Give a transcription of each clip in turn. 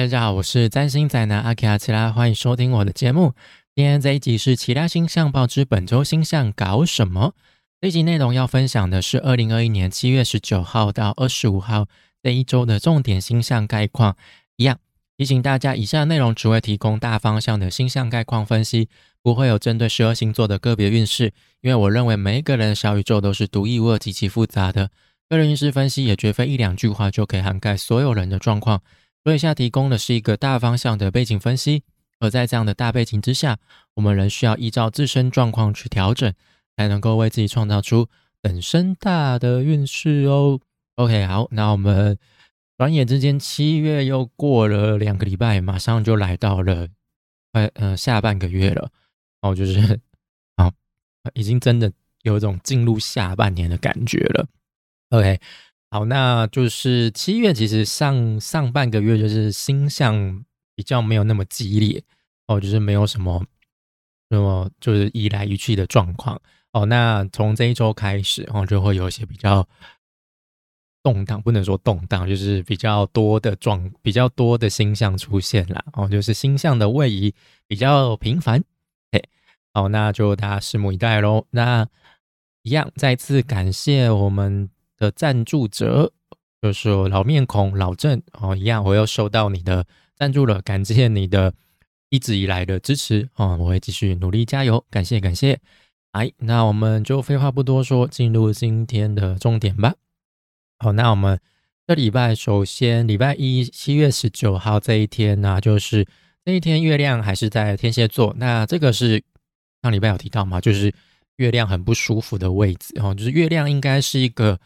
大家好，我是占星宅男阿奇阿奇拉，欢迎收听我的节目。今天这一集是《其他星象报》之本周星象搞什么？这一集内容要分享的是二零二一年七月十九号到二十五号这一周的重点星象概况。一样提醒大家，以下内容只会提供大方向的星象概况分析，不会有针对十二星座的个别运势。因为我认为每一个人的小宇宙都是独一无二、极其复杂的，个人运势分析也绝非一两句话就可以涵盖所有人的状况。所以下提供的是一个大方向的背景分析，而在这样的大背景之下，我们仍需要依照自身状况去调整，才能够为自己创造出本身大的运势哦。OK，好，那我们转眼之间七月又过了两个礼拜，马上就来到了快呃下半个月了哦，就是好，已经真的有一种进入下半年的感觉了。OK。好，那就是七月，其实上上半个月就是星象比较没有那么激烈哦，就是没有什么那么就是移来移去的状况哦。那从这一周开始哦，就会有一些比较动荡，不能说动荡，就是比较多的状，比较多的星象出现了哦，就是星象的位移比较频繁。嘿，好，那就大家拭目以待喽。那一样，再次感谢我们。的赞助者就是老面孔老郑哦，一样，我又收到你的赞助了，感谢你的一直以来的支持哦，我会继续努力加油，感谢感谢。哎，那我们就废话不多说，进入今天的重点吧。好，那我们这礼拜首先礼拜一七月十九号这一天呢，就是这一天月亮还是在天蝎座，那这个是上礼拜有提到嘛，就是月亮很不舒服的位置哦，就是月亮应该是一个。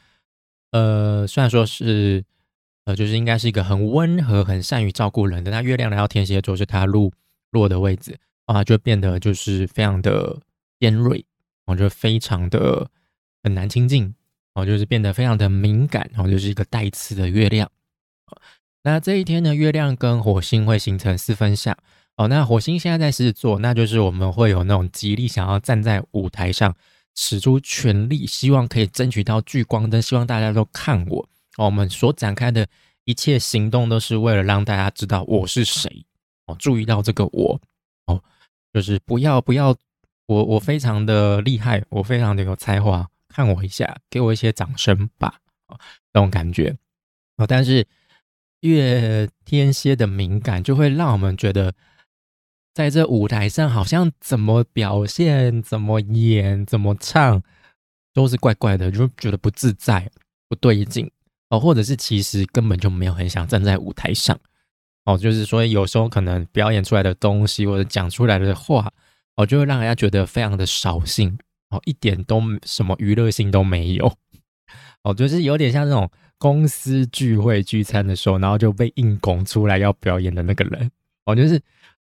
呃，虽然说是，呃，就是应该是一个很温和、很善于照顾人的。那月亮来到天蝎座是它落落的位置啊，就变得就是非常的尖锐，我觉得非常的很难亲近哦，就是变得非常的敏感，然后就是一个带刺的月亮。那这一天呢，月亮跟火星会形成四分相哦。那火星现在在狮子座，那就是我们会有那种极力想要站在舞台上。使出全力，希望可以争取到聚光灯，希望大家都看我。哦，我们所展开的一切行动都是为了让大家知道我是谁。哦，注意到这个我。哦，就是不要不要，我我非常的厉害，我非常的有才华，看我一下，给我一些掌声吧。哦，那种感觉。哦，但是越天蝎的敏感，就会让我们觉得。在这舞台上，好像怎么表现、怎么演、怎么唱，都是怪怪的，就觉得不自在、不对劲哦。或者是其实根本就没有很想站在舞台上哦。就是说，有时候可能表演出来的东西或者讲出来的话哦，就会让人家觉得非常的扫兴哦，一点都什么娱乐性都没有哦。就是有点像那种公司聚会聚餐的时候，然后就被硬拱出来要表演的那个人哦，就是。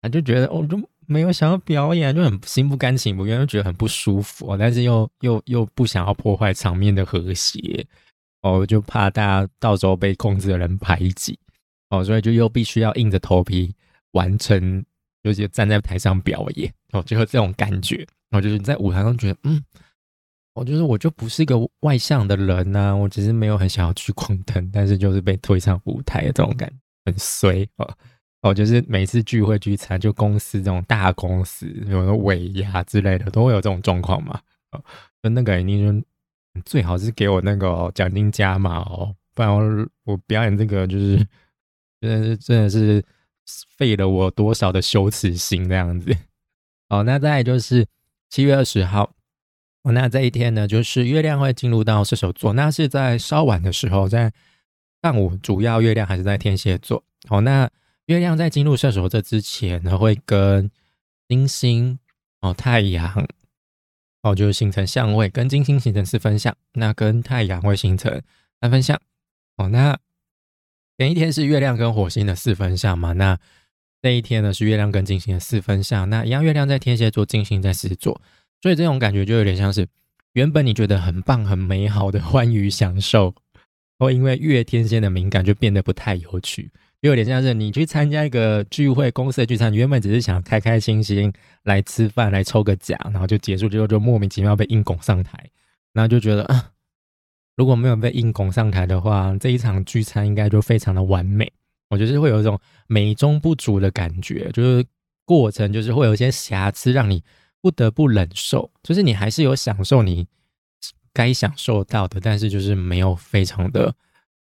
就觉得哦，就没有想要表演，就很心不甘情不愿，就觉得很不舒服。但是又又又不想要破坏场面的和谐哦，就怕大家到时候被控制的人排挤哦，所以就又必须要硬着头皮完成，就是站在台上表演哦，就是这种感觉。然后就是在舞台上觉得，嗯，我就是我就不是一个外向的人呐，我只是没有很想要聚光灯，但是就是被推上舞台的这种感，很衰哦。哦，就是每次聚会聚餐，就公司这种大公司，有个尾牙之类的，都会有这种状况嘛。哦，就那个人，你说最好是给我那个奖金加嘛，哦，不然我表演这个就是真的是真的是费了我多少的羞耻心这样子。哦，那再就是七月二十号，那这一天呢，就是月亮会进入到射手座，那是在稍晚的时候，在上午，主要月亮还是在天蝎座。哦，那。月亮在进入射手座之前呢，会跟金星哦、太阳哦，就是形成相位，跟金星形成四分相，那跟太阳会形成三分相。哦。那前一天是月亮跟火星的四分相嘛？那这一天呢是月亮跟金星的四分相。那一样，月亮在天蝎座，金星在狮子座，所以这种感觉就有点像是原本你觉得很棒、很美好的欢愉享受，会因为月天蝎的敏感就变得不太有趣。有点像是你去参加一个聚会，公司的聚餐，原本只是想开开心心来吃饭，来抽个奖，然后就结束之后，就莫名其妙被硬拱上台，然后就觉得啊，如果没有被硬拱上台的话，这一场聚餐应该就非常的完美我就是会有一种美中不足的感觉，就是过程就是会有一些瑕疵，让你不得不忍受。就是你还是有享受你该享受到的，但是就是没有非常的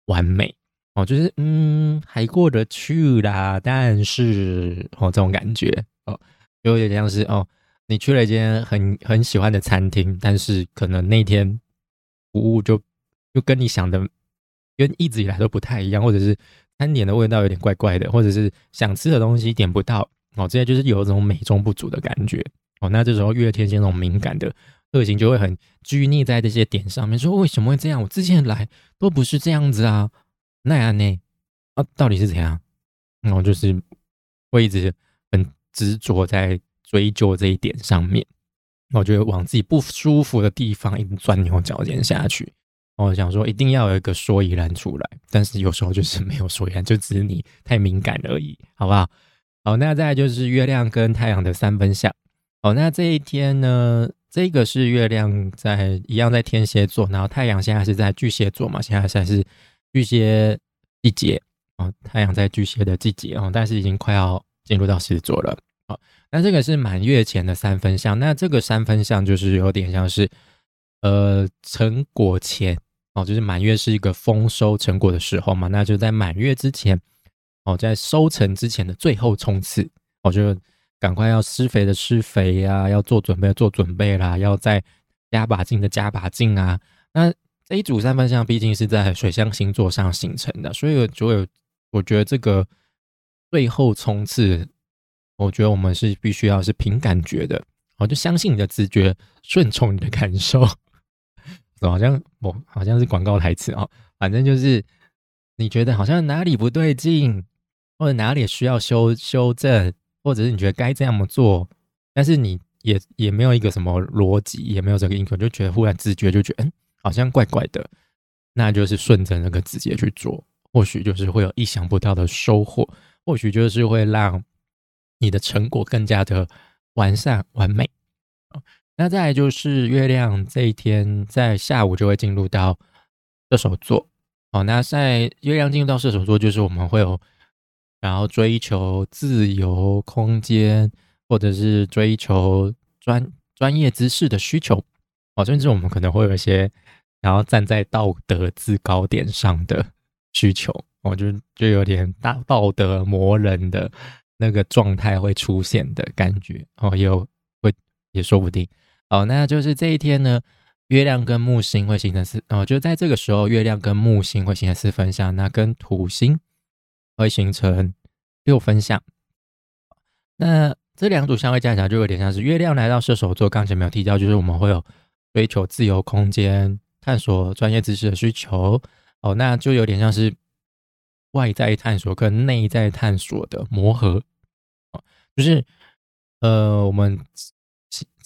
完美哦，就是嗯还过得去啦，但是哦这种感觉哦，有点像是哦你去了一间很很喜欢的餐厅，但是可能那天服务就就跟你想的跟一直以来都不太一样，或者是。餐点的味道有点怪怪的，或者是想吃的东西点不到哦，这些就是有一种美中不足的感觉哦。那这时候月天蝎那种敏感的个性就会很拘泥在这些点上面，说为什么会这样？我之前来都不是这样子啊，那样呢？啊，到底是怎样？然后就是会一直很执着在追究这一点上面，我就往自己不舒服的地方一直钻牛角尖下去。我想说，一定要有一个说以然出来，但是有时候就是没有说以然，就只是你太敏感而已，好不好？好，那再就是月亮跟太阳的三分相。好，那这一天呢，这个是月亮在一样在天蝎座，然后太阳现在是在巨蟹座嘛，现在在是巨蟹季节哦，太阳在巨蟹的季节哦，但是已经快要进入到狮子座了。好，那这个是满月前的三分相，那这个三分相就是有点像是呃成果前。哦，就是满月是一个丰收成果的时候嘛，那就在满月之前，哦，在收成之前的最后冲刺，我就赶快要施肥的施肥呀，要做准备做准备啦，要再加把劲的加把劲啊。那这一组三分相毕竟是在水象星座上形成的，所以就有我觉得这个最后冲刺，我觉得我们是必须要是凭感觉的，我就相信你的直觉，顺从你的感受。好像我好像是广告台词哦，反正就是你觉得好像哪里不对劲，或者哪里需要修修正，或者是你觉得该这样做，但是你也也没有一个什么逻辑，也没有这个因果，就觉得忽然直觉就觉得嗯，好像怪怪的，那就是顺着那个直觉去做，或许就是会有意想不到的收获，或许就是会让你的成果更加的完善完美。那再来就是月亮这一天在下午就会进入到射手座，哦，那在月亮进入到射手座，就是我们会有然后追求自由空间，或者是追求专专业知识的需求，哦，甚至我们可能会有一些然后站在道德制高点上的需求，我就就有点大道德磨人的那个状态会出现的感觉，哦，有会也说不定。哦，那就是这一天呢，月亮跟木星会形成四哦，就在这个时候，月亮跟木星会形成四分相，那跟土星会形成六分相。那这两组相位加起来，就有点像是月亮来到射手座，刚才没有提到，就是我们会有追求自由空间、探索专业知识的需求。哦，那就有点像是外在探索跟内在探索的磨合。哦，就是呃，我们。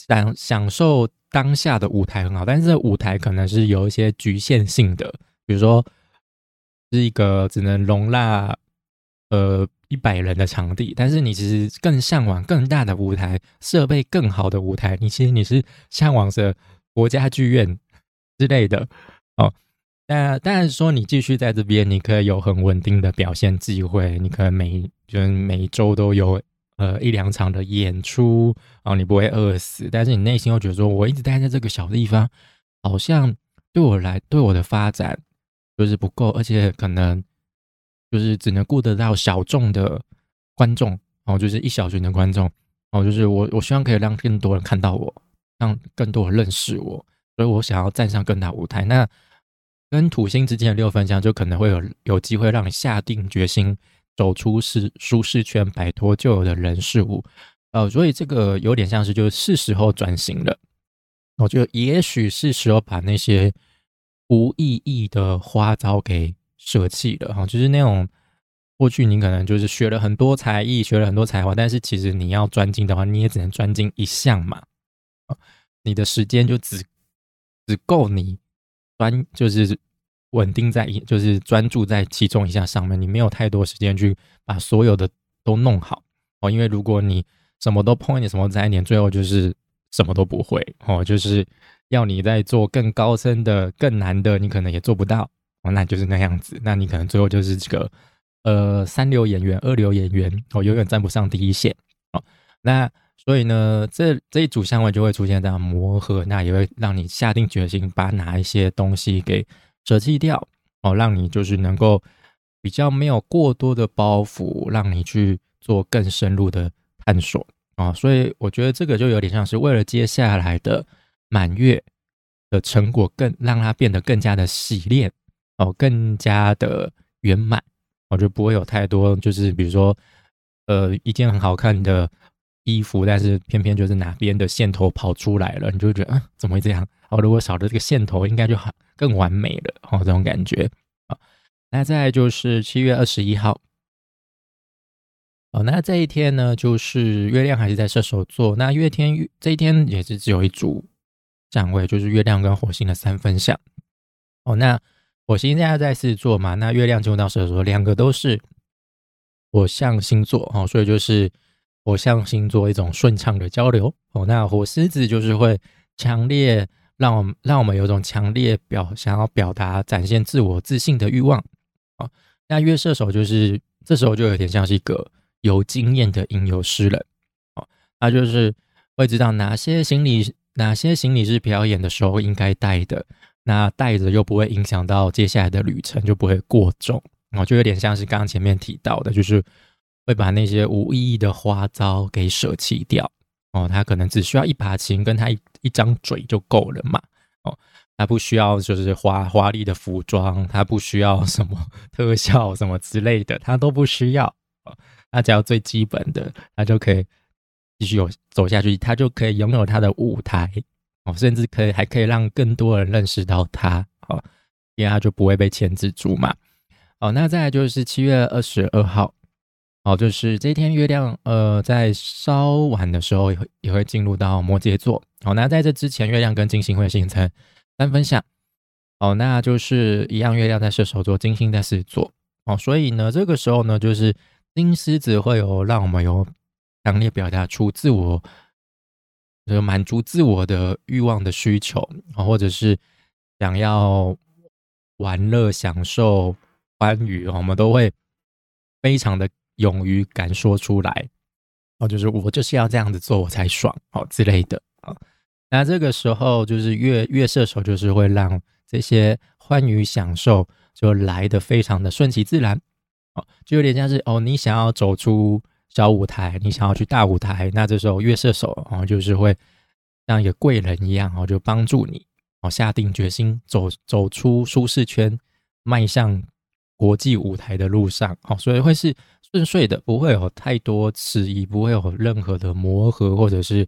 享享受当下的舞台很好，但是舞台可能是有一些局限性的，比如说是一个只能容纳呃一百人的场地，但是你其实更向往更大的舞台，设备更好的舞台，你其实你是向往着国家剧院之类的哦。那当然说你继续在这边，你可以有很稳定的表现机会，你可能每就是每周都有。呃，一两场的演出，哦你不会饿死，但是你内心又觉得说，我一直待在这个小地方，好像对我来，对我的发展就是不够，而且可能就是只能顾得到小众的观众，然后就是一小群的观众，然后就是我，我希望可以让更多人看到我，让更多人认识我，所以我想要站上更大舞台。那跟土星之间的六分相，就可能会有有机会让你下定决心。走出是舒适圈，摆脱旧有的人事物，呃，所以这个有点像是就是是时候转型了。我觉得也许是时候把那些无意义的花招给舍弃了哈，就是那种过去你可能就是学了很多才艺，学了很多才华，但是其实你要专精的话，你也只能专精一项嘛，你的时间就只只够你专就是。稳定在一，就是专注在其中一项上面，你没有太多时间去把所有的都弄好哦。因为如果你什么都碰一点，什么沾一点，最后就是什么都不会哦。就是要你在做更高深的、更难的，你可能也做不到哦。那就是那样子，那你可能最后就是这个呃三流演员、二流演员哦，永远站不上第一线哦。那所以呢，这这一组相位就会出现这样磨合，那也会让你下定决心把哪一些东西给舍弃掉哦，让你就是能够比较没有过多的包袱，让你去做更深入的探索啊。所以我觉得这个就有点像是为了接下来的满月的成果，更让它变得更加的洗练哦，更加的圆满，我就不会有太多就是比如说呃一件很好看的。衣服，但是偏偏就是哪边的线头跑出来了，你就觉得，啊，怎么会这样？哦，如果少了这个线头，应该就好更完美了，哦，这种感觉啊。那再就是七月二十一号，哦，那这一天呢，就是月亮还是在射手座。那月天这一天也是只有一组站位，就是月亮跟火星的三分相。哦，那火星现在在狮子座嘛，那月亮进入到射手座，两个都是火象星座，哦，所以就是。火象星座一种顺畅的交流哦，那火狮子就是会强烈让我们让我们有种强烈表想要表达展现自我自信的欲望哦。那月射手就是这时候就有点像是一个有经验的吟游诗人哦，他就是会知道哪些行李哪些行李是表演的时候应该带的，那带着又不会影响到接下来的旅程，就不会过重哦，就有点像是刚刚前面提到的，就是。会把那些无意义的花招给舍弃掉。哦，他可能只需要一把琴跟他一一张嘴就够了嘛。哦，他不需要就是华华丽的服装，他不需要什么 特效什么之类的，他都不需要。哦，他只要最基本的，他就可以继续有走下去，他就可以拥有他的舞台。哦，甚至可以还可以让更多人认识到他。哦，因为他就不会被牵制住嘛。哦，那再来就是七月二十二号。哦，就是这一天月亮，呃，在稍晚的时候也会也会进入到摩羯座。好，那在这之前，月亮跟金星会形成三分相。哦，那就是一样，月亮在射手座，金星在狮子座。哦，所以呢，这个时候呢，就是金狮子会有让我们有强烈表达出自我，就是满足自我的欲望的需求啊，或者是想要玩乐、享受、欢愉，我们都会非常的。勇于敢说出来，哦，就是我就是要这样子做，我才爽，哦之类的啊。那这个时候就是月月射手，就是会让这些欢愉享受就来的非常的顺其自然，哦，就有点像是哦，你想要走出小舞台，你想要去大舞台，那这时候月射手哦，就是会像一个贵人一样哦，就帮助你哦，下定决心走走出舒适圈，迈向国际舞台的路上，哦，所以会是。顺遂的，不会有太多迟疑，不会有任何的磨合，或者是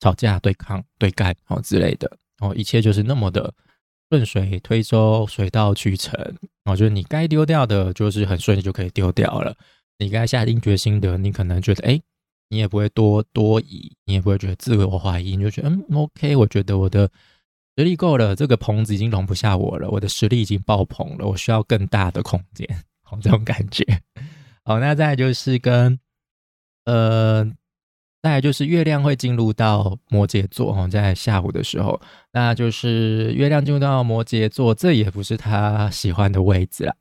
吵架、对抗、对干哦之类的哦，一切就是那么的顺水推舟、水到渠成哦。就是你该丢掉的，就是很顺利就可以丢掉了；你该下定决心的，你可能觉得哎，你也不会多多疑，你也不会觉得自我怀疑，你就觉得嗯，OK，我觉得我的实力够了，这个棚子已经容不下我了，我的实力已经爆棚了，我需要更大的空间，哦，这种感觉。好，那再就是跟，呃，再就是月亮会进入到摩羯座哦，在下午的时候，那就是月亮进入到摩羯座，这也不是他喜欢的位置了。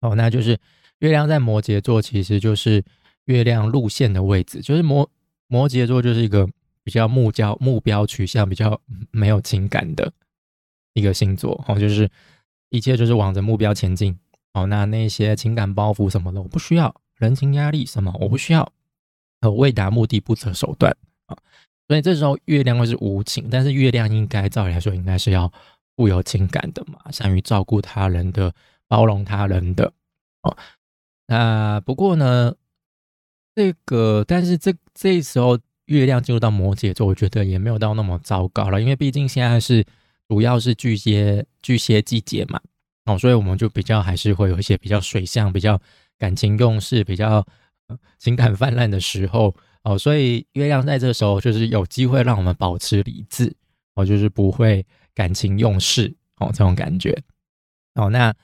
哦，那就是月亮在摩羯座，其实就是月亮路线的位置，就是摩摩羯座就是一个比较目标目标取向比较没有情感的一个星座哦，就是一切就是往着目标前进。哦，那那些情感包袱什么的，我不需要；人情压力什么，我不需要。呃，为达目的不择手段啊，所以这时候月亮会是无情，但是月亮应该照理来说应该是要富有情感的嘛，善于照顾他人的、包容他人的。哦，那不过呢，这个但是这这时候月亮进入到摩羯座，我觉得也没有到那么糟糕了，因为毕竟现在是主要是巨蟹巨蟹季节嘛。哦，所以我们就比较还是会有一些比较水象、比较感情用事、比较情感泛滥的时候哦。所以月亮在这时候就是有机会让我们保持理智哦，就是不会感情用事哦这种感觉哦。那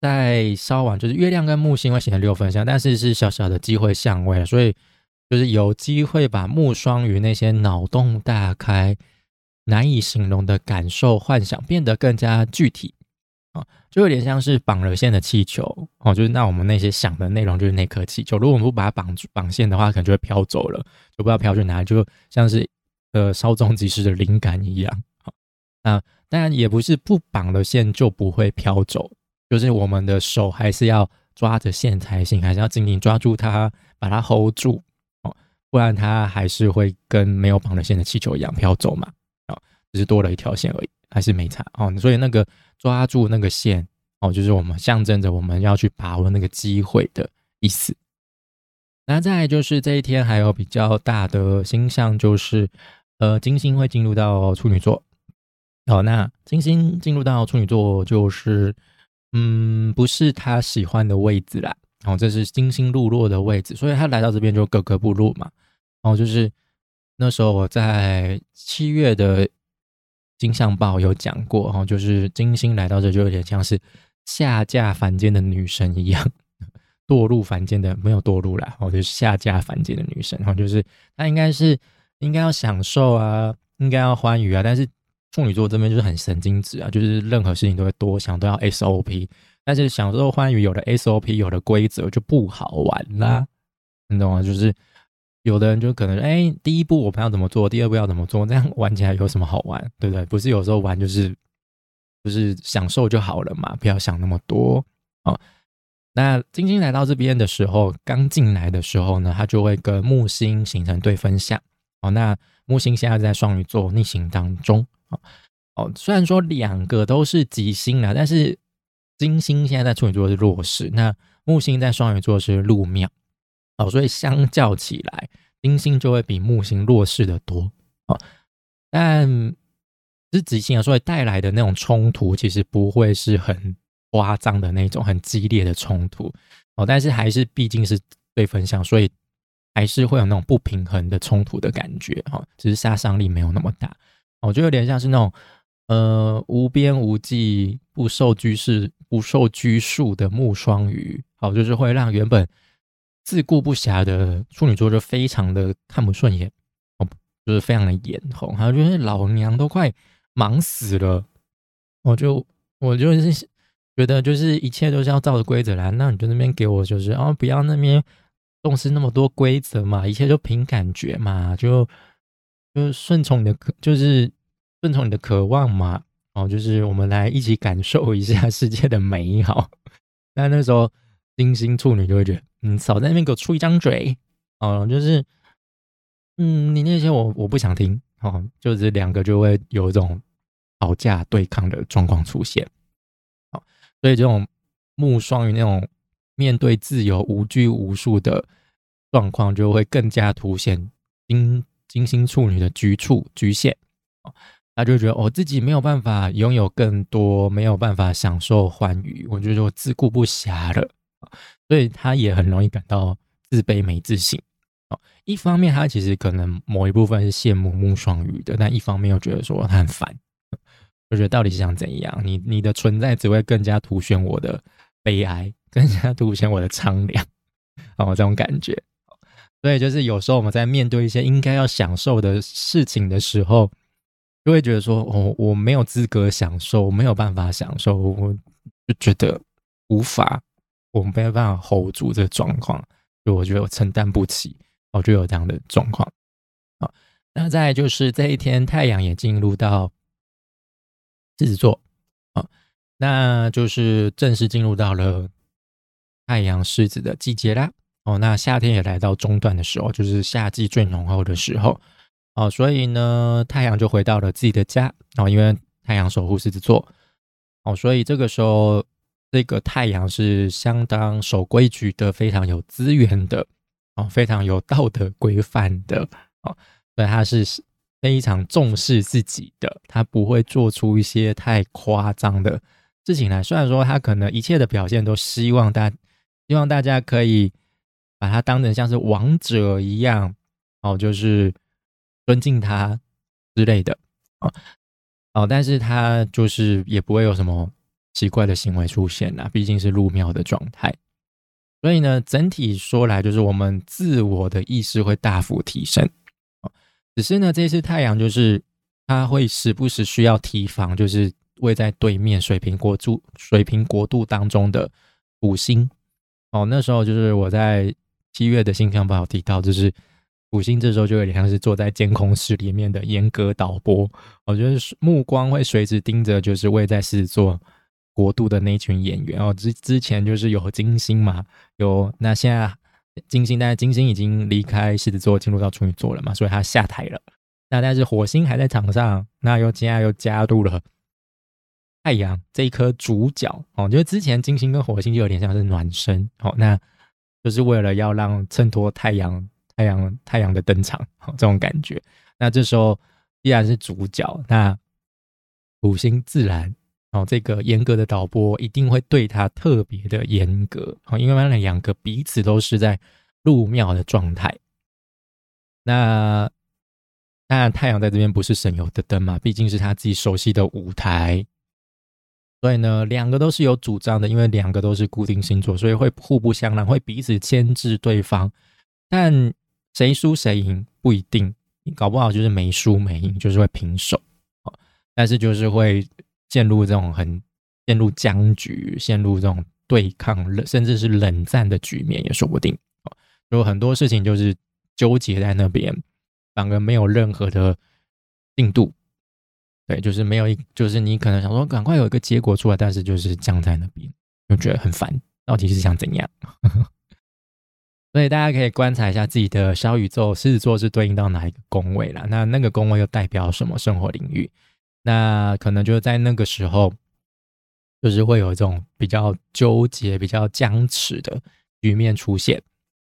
在稍晚就是月亮跟木星会显得六分相，但是是小小的机会相位，所以就是有机会把木双鱼那些脑洞大开、难以形容的感受、幻想变得更加具体。啊，就有点像是绑了线的气球哦，就是那我们那些想的内容就是那颗气球，如果我们不把它绑绑线的话，可能就会飘走了，就不知道飘去哪里，就像是呃稍纵即逝的灵感一样。好，那当然也不是不绑了线就不会飘走，就是我们的手还是要抓着线才行，还是要紧紧抓住它，把它 hold 住哦，不然它还是会跟没有绑了线的气球一样飘走嘛。啊，只是多了一条线而已。还是没差哦，所以那个抓住那个线哦，就是我们象征着我们要去把握那个机会的意思。那再就是这一天还有比较大的星象，就是呃金星会进入到处女座。哦，那金星进入到处女座，就是嗯不是他喜欢的位置啦。哦，这是金星入落的位置，所以他来到这边就格格不入嘛。哦，就是那时候我在七月的。金相报有讲过哈，就是金星来到这就有点像是下嫁凡间的女神一样，堕入凡间的没有堕入啦，哦，就是下嫁凡间的女神哈，就是她应该是应该要享受啊，应该要欢愉啊，但是处女座这边就是很神经质啊，就是任何事情都会多想，都要 SOP，但是享受欢愉有了 SOP 有了规则就不好玩啦，你懂吗？就是。有的人就可能哎，第一步我们要怎么做，第二步要怎么做，这样玩起来有什么好玩，对不对？不是有时候玩就是就是享受就好了嘛，不要想那么多哦。那金星来到这边的时候，刚进来的时候呢，它就会跟木星形成对分相哦。那木星现在在双鱼座逆行当中哦哦，虽然说两个都是吉星啊，但是金星现在在处女座是弱势，那木星在双鱼座是入庙。哦，所以相较起来，金星就会比木星弱势的多哦。但是吉星啊，所以带来的那种冲突，其实不会是很夸张的那种很激烈的冲突哦。但是还是毕竟是对分相，所以还是会有那种不平衡的冲突的感觉哈。只是杀伤力没有那么大，我觉得有点像是那种呃无边无际、不受拘束、不受拘束的木双鱼，好，就是会让原本。自顾不暇的处女座就非常的看不顺眼，哦，就是非常的眼红，他觉得老娘都快忙死了，我就我就是觉得就是一切都是要照着规则来，那你就那边给我就是啊，不要那边重视那么多规则嘛，一切就凭感觉嘛，就就顺从你的渴，就是顺从你的渴望嘛，哦，就是我们来一起感受一下世界的美好。但那时候金星处女就会觉得。嗯，少在那边给我出一张嘴哦，就是，嗯，你那些我我不想听哦，就是两个就会有一种吵架对抗的状况出现，好，所以这种木双鱼那种面对自由无拘无束的状况，就会更加凸显金金星处女的局促局限哦，他就觉得我自己没有办法拥有更多，没有办法享受欢愉，我觉得我自顾不暇了。所以他也很容易感到自卑、没自信。哦，一方面他其实可能某一部分是羡慕木双鱼的，但一方面又觉得说他很烦，就觉得到底是想怎样？你你的存在只会更加凸显我的悲哀，更加凸显我的苍凉。哦，这种感觉。所以就是有时候我们在面对一些应该要享受的事情的时候，就会觉得说，哦，我没有资格享受，我没有办法享受，我就觉得无法。我没有办法 hold 住这个状况，就我觉得我承担不起，我就有这样的状况。好，那再就是这一天太阳也进入到狮子座，啊，那就是正式进入到了太阳狮子的季节啦。哦，那夏天也来到中段的时候，就是夏季最浓厚的时候。哦，所以呢，太阳就回到了自己的家。哦，因为太阳守护狮子座，哦，所以这个时候。这个太阳是相当守规矩的，非常有资源的哦，非常有道德规范的哦，所以他是非常重视自己的，他不会做出一些太夸张的事情来。虽然说他可能一切的表现都希望大，希望大家可以把他当成像是王者一样哦，就是尊敬他之类的哦哦，但是他就是也不会有什么。奇怪的行为出现了，毕竟是入庙的状态，所以呢，整体说来就是我们自我的意识会大幅提升。只是呢，这次太阳就是它会时不时需要提防，就是位在对面水平国度水平国度当中的土星。哦，那时候就是我在七月的星象报提到，就是土星这时候就有点像是坐在监控室里面的严格导播，我觉得目光会随时盯着就是位在狮子座国度的那群演员哦。之之前就是有金星嘛，有那现在金星，但是金星已经离开狮子座，进入到处女座了嘛，所以他下台了。那但是火星还在场上，那又接下来又加入了太阳这一颗主角哦。就是之前金星跟火星就有点像是暖身哦，那就是为了要让衬托太阳、太阳、太阳的登场哦，这种感觉。那这时候依然是主角，那土星自然哦，这个严格的导播一定会对他特别的严格哦，因为他们两个彼此都是在入庙的状态，那。当然，太阳在这边不是省油的灯嘛，毕竟是他自己熟悉的舞台，所以呢，两个都是有主张的，因为两个都是固定星座，所以会互不相让，会彼此牵制对方。但谁输谁赢不一定，搞不好就是没输没赢，就是会平手但是就是会陷入这种很陷入僵局、陷入这种对抗、甚至是冷战的局面也说不定有很多事情就是纠结在那边。反而没有任何的进度，对，就是没有一，就是你可能想说赶快有一个结果出来，但是就是僵在那边，就觉得很烦，到底是想怎样？所以大家可以观察一下自己的小宇宙，狮子座是对应到哪一个宫位了？那那个宫位又代表什么生活领域？那可能就在那个时候，就是会有一种比较纠结、比较僵持的局面出现。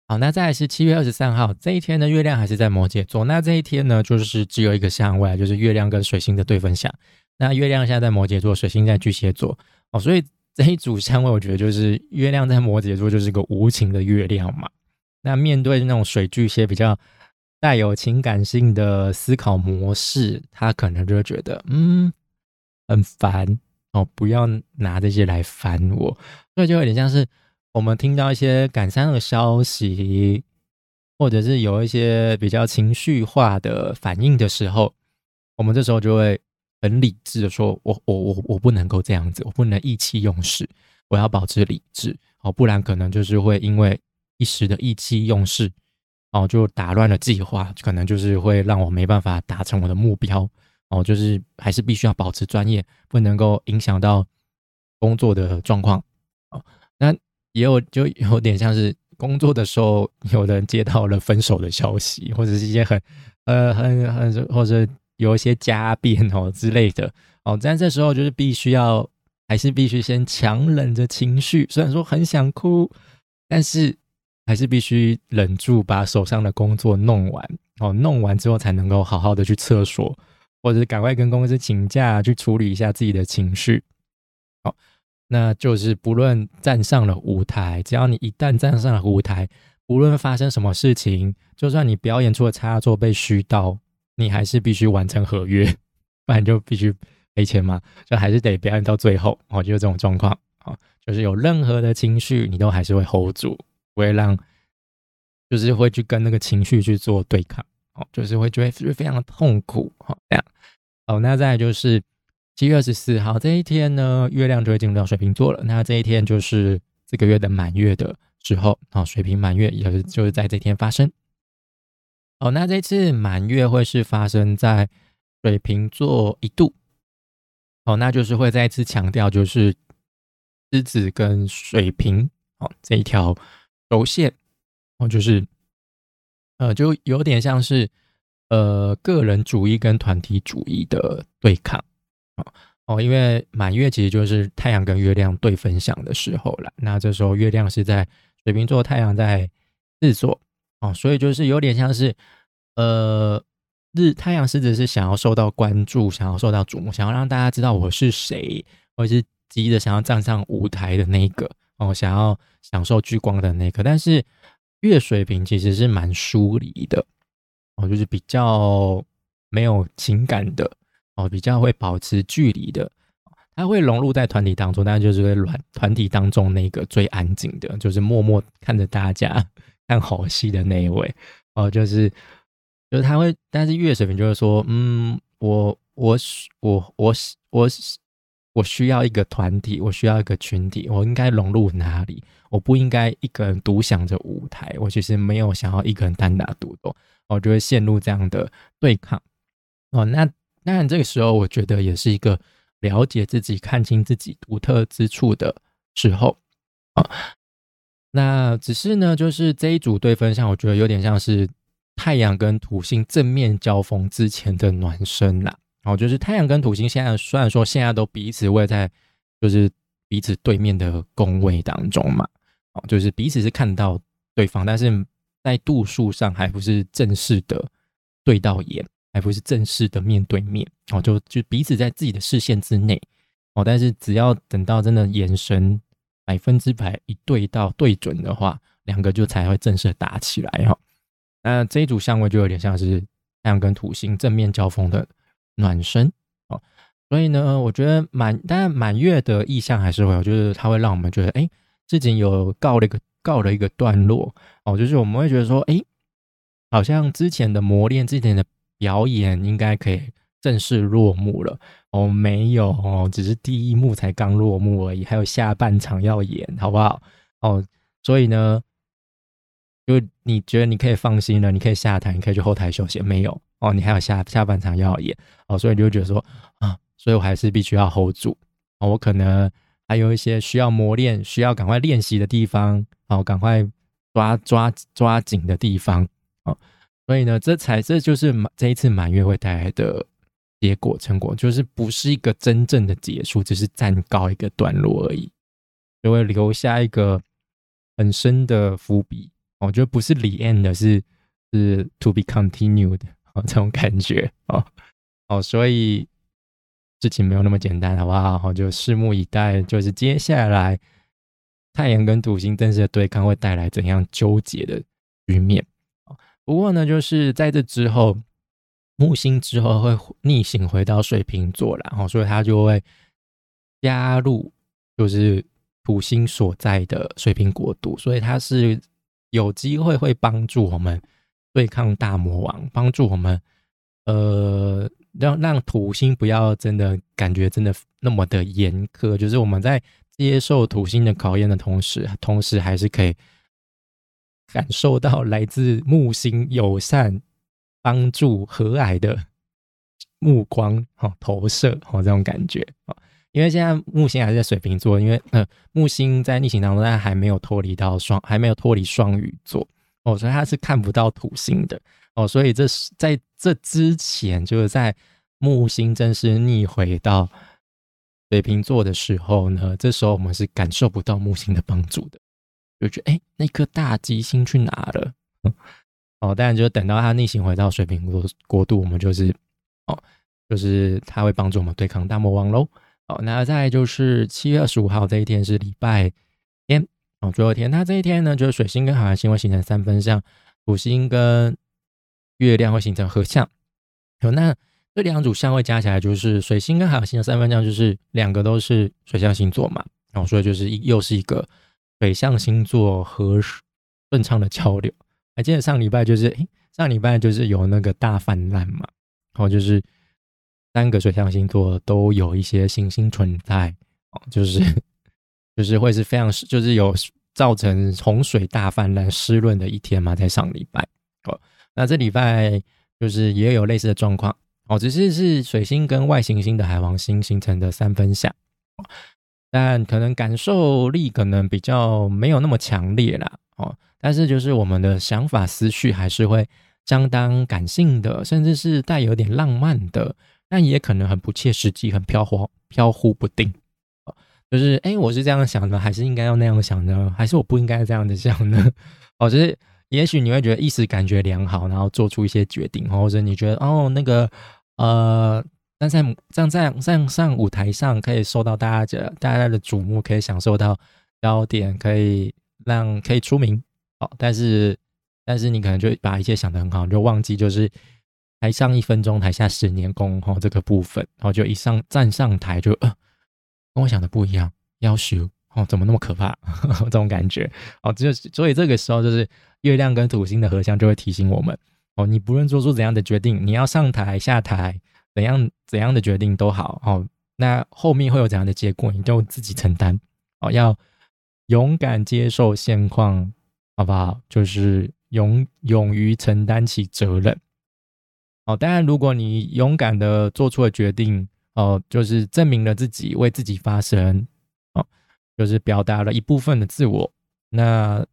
好，那再来是七月二十三号这一天呢，月亮还是在摩羯座。那这一天呢，就是只有一个相位，就是月亮跟水星的对分相。那月亮现在在摩羯座，水星在巨蟹座。哦，所以这一组相位，我觉得就是月亮在摩羯座就是个无情的月亮嘛。那面对那种水巨蟹比较带有情感性的思考模式，他可能就会觉得嗯很烦哦，不要拿这些来烦我。所以就有点像是。我们听到一些感伤的消息，或者是有一些比较情绪化的反应的时候，我们这时候就会很理智的说：“我我我我不能够这样子，我不能意气用事，我要保持理智哦，不然可能就是会因为一时的意气用事哦，就打乱了计划，可能就是会让我没办法达成我的目标哦，就是还是必须要保持专业，不能够影响到工作的状况哦。那也有就有点像是工作的时候，有人接到了分手的消息，或者是一些很呃很很或者有一些家变哦之类的哦，但这时候就是必须要还是必须先强忍着情绪，虽然说很想哭，但是还是必须忍住把手上的工作弄完哦，弄完之后才能够好好的去厕所，或者是赶快跟公司请假去处理一下自己的情绪，好。那就是不论站上了舞台，只要你一旦站上了舞台，无论发生什么事情，就算你表演出了差错被虚刀，你还是必须完成合约，不然就必须赔钱嘛，就还是得表演到最后哦，就是这种状况啊，就是有任何的情绪，你都还是会 hold 住，不会让，就是会去跟那个情绪去做对抗，哦，就是会觉得非常的痛苦，好这样，好，那再就是。七月二十四号这一天呢，月亮就会进入到水瓶座了。那这一天就是这个月的满月的时候啊，水瓶满月也是就是在这天发生。哦，那这次满月会是发生在水瓶座一度。哦，那就是会再一次强调，就是狮子跟水瓶哦这一条轴线哦，就是呃，就有点像是呃个人主义跟团体主义的对抗。哦，因为满月其实就是太阳跟月亮对分享的时候了。那这时候月亮是在水瓶座，太阳在日座，哦，所以就是有点像是，呃，日太阳狮子是想要受到关注，想要受到瞩目，想要让大家知道我是谁，或者是急着想要站上舞台的那一个，哦，想要享受聚光的那个。但是月水瓶其实是蛮疏离的，哦，就是比较没有情感的。哦，比较会保持距离的，他会融入在团体当中，但就是会团团体当中那个最安静的，就是默默看着大家看好戏的那一位。哦，就是就是他会，但是月水平就是说，嗯，我我我我我我需要一个团体，我需要一个群体，我应该融入哪里？我不应该一个人独享着舞台。我其实没有想要一个人单打独斗，我就会陷入这样的对抗。哦，那当然这个时候，我觉得也是一个了解自己、看清自己独特之处的时候啊。那只是呢，就是这一组对分项，我觉得有点像是太阳跟土星正面交锋之前的暖身啦。哦，就是太阳跟土星现在虽然说现在都彼此位在就是彼此对面的宫位当中嘛，哦，就是彼此是看到对方，但是在度数上还不是正式的对到眼，还不是正式的面对面，哦，就就彼此在自己的视线之内，哦，但是只要等到真的眼神百分之百一对到对准的话，两个就才会正式打起来哈。那这一组相位就有点像是太阳跟土星正面交锋的。暖身哦，所以呢，我觉得满，当然满月的意象还是会有，就是它会让我们觉得，哎，自己有告了一个告了一个段落哦，就是我们会觉得说，哎，好像之前的磨练，之前的表演应该可以正式落幕了哦，没有哦，只是第一幕才刚落幕而已，还有下半场要演，好不好？哦，所以呢，就你觉得你可以放心了，你可以下台，你可以去后台休息，没有。哦，你还有下下半场要演哦，所以你就觉得说啊，所以我还是必须要 hold 住哦，我可能还有一些需要磨练、需要赶快练习的地方哦，赶快抓抓抓紧的地方哦，所以呢，这才这就是这一次满月会带来的结果成果，就是不是一个真正的结束，只是暂告一个段落而已，就会留下一个很深的伏笔。我觉得不是 the end，是是 to be continued。哦，这种感觉哦，哦，所以事情没有那么简单，好不好？好，就拭目以待，就是接下来太阳跟土星正式的对抗会带来怎样纠结的局面。不过呢，就是在这之后，木星之后会逆行回到水瓶座然后所以它就会加入，就是土星所在的水瓶国度，所以它是有机会会帮助我们。对抗大魔王，帮助我们，呃，让让土星不要真的感觉真的那么的严苛，就是我们在接受土星的考验的同时，同时还是可以感受到来自木星友善、帮助、和蔼的目光，哈，投射，哈，这种感觉啊。因为现在木星还是在水瓶座，因为呃，木星在逆行当中，但还没有脱离到双，还没有脱离双鱼座。哦，所以他是看不到土星的哦，所以这是在这之前，就是在木星正式逆回到水瓶座的时候呢，这时候我们是感受不到木星的帮助的，就觉得哎，那颗大吉星去哪了？哦，当然就等到它逆行回到水瓶座国度，我们就是哦，就是它会帮助我们对抗大魔王喽。哦，那再就是七月二十五号这一天是礼拜。哦，最后一天，那这一天呢，就是水星跟海王星会形成三分相，土星跟月亮会形成合相。有那这两组相位加起来，就是水星跟海王星的三分相，就是两个都是水象星座嘛。然哦，所以就是又是一个水象星座和顺畅的交流。还记得上礼拜就是，上礼拜就是有那个大泛滥嘛。然后就是三个水象星座都有一些行星存在，哦，就是。就是会是非常就是有造成洪水大泛滥、湿润的一天嘛，在上礼拜。哦，那这礼拜就是也有类似的状况。哦，只是是水星跟外行星的海王星形成的三分相，但可能感受力可能比较没有那么强烈啦。哦，但是就是我们的想法思绪还是会相当感性的，甚至是带有点浪漫的，但也可能很不切实际、很飘忽、飘忽不定。就是，哎，我是这样想的，还是应该要那样想呢？还是我不应该这样子想呢？哦，就是，也许你会觉得一时感觉良好，然后做出一些决定，或者你觉得，哦，那个，呃，站在站在站上舞台上，可以受到大家的大家的瞩目，可以享受到焦点，可以让可以出名，哦，但是，但是你可能就把一切想得很好，就忘记就是台上一分钟，台下十年功，哈，这个部分，然后就一上站上台就呃。跟我想的不一样，要求哦，怎么那么可怕？这种感觉哦，就所以这个时候就是月亮跟土星的合相就会提醒我们哦，你不论做出怎样的决定，你要上台下台，怎样怎样的决定都好哦，那后面会有怎样的结果，你就自己承担哦。要勇敢接受现况，好不好？就是勇勇于承担起责任。哦，当然，如果你勇敢的做出了决定，哦，就是证明了自己，为自己发声，哦，就是表达了一部分的自我，那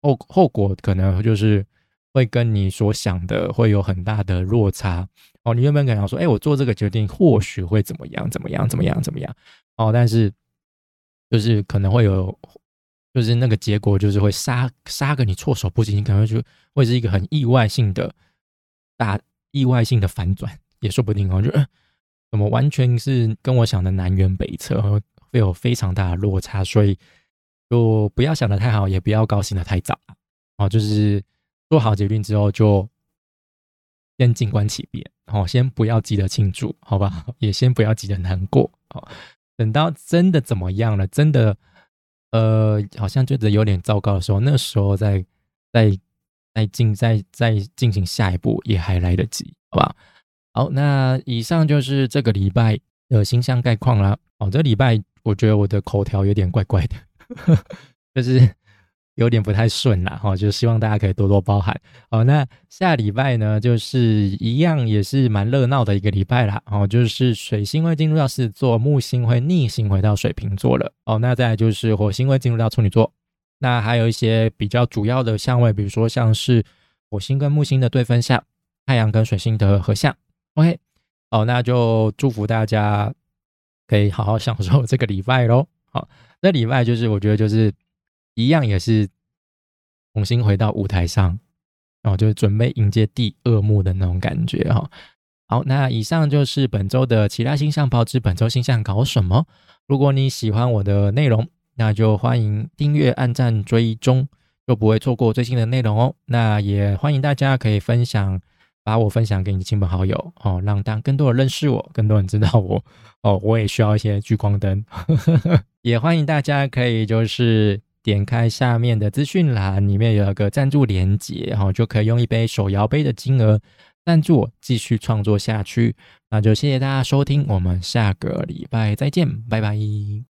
后后果可能就是会跟你所想的会有很大的落差。哦，你原本可能说，哎，我做这个决定或许会怎么样，怎么样，怎么样，怎么样？哦，但是就是可能会有，就是那个结果就是会杀杀个你措手不及，你可能就会是一个很意外性的大。意外性的反转也说不定哦，就怎么完全是跟我想的南辕北辙，会有非常大的落差，所以就不要想的太好，也不要高兴的太早哦。就是做好决定之后，就先静观其变，哦，先不要急着庆祝，好吧？也先不要急着难过，哦，等到真的怎么样了，真的呃，好像觉得有点糟糕的时候，那时候再再。再进再再进行下一步也还来得及，好吧？好，那以上就是这个礼拜的星象概况啦。哦，这礼拜我觉得我的口条有点怪怪的，就是有点不太顺啦。哈，就希望大家可以多多包涵。好，那下礼拜呢，就是一样也是蛮热闹的一个礼拜啦。哦，就是水星会进入到狮子座，木星会逆行回到水瓶座了。哦，那再就是火星会进入到处女座。那还有一些比较主要的相位，比如说像是火星跟木星的对分相，太阳跟水星的合相。OK，好，那就祝福大家可以好好享受这个礼拜喽。好，那礼拜就是我觉得就是一样，也是重新回到舞台上，然后就是准备迎接第二幕的那种感觉哈。好，那以上就是本周的其他星象报知，本周星象搞什么？如果你喜欢我的内容，那就欢迎订阅、按赞、追踪，就不会错过最新的内容哦。那也欢迎大家可以分享，把我分享给你的亲朋好友哦，让当更多人认识我，更多人知道我哦。我也需要一些聚光灯，也欢迎大家可以就是点开下面的资讯栏，里面有一个赞助连接，然后就可以用一杯手摇杯的金额赞助我继续创作下去。那就谢谢大家收听，我们下个礼拜再见，拜拜。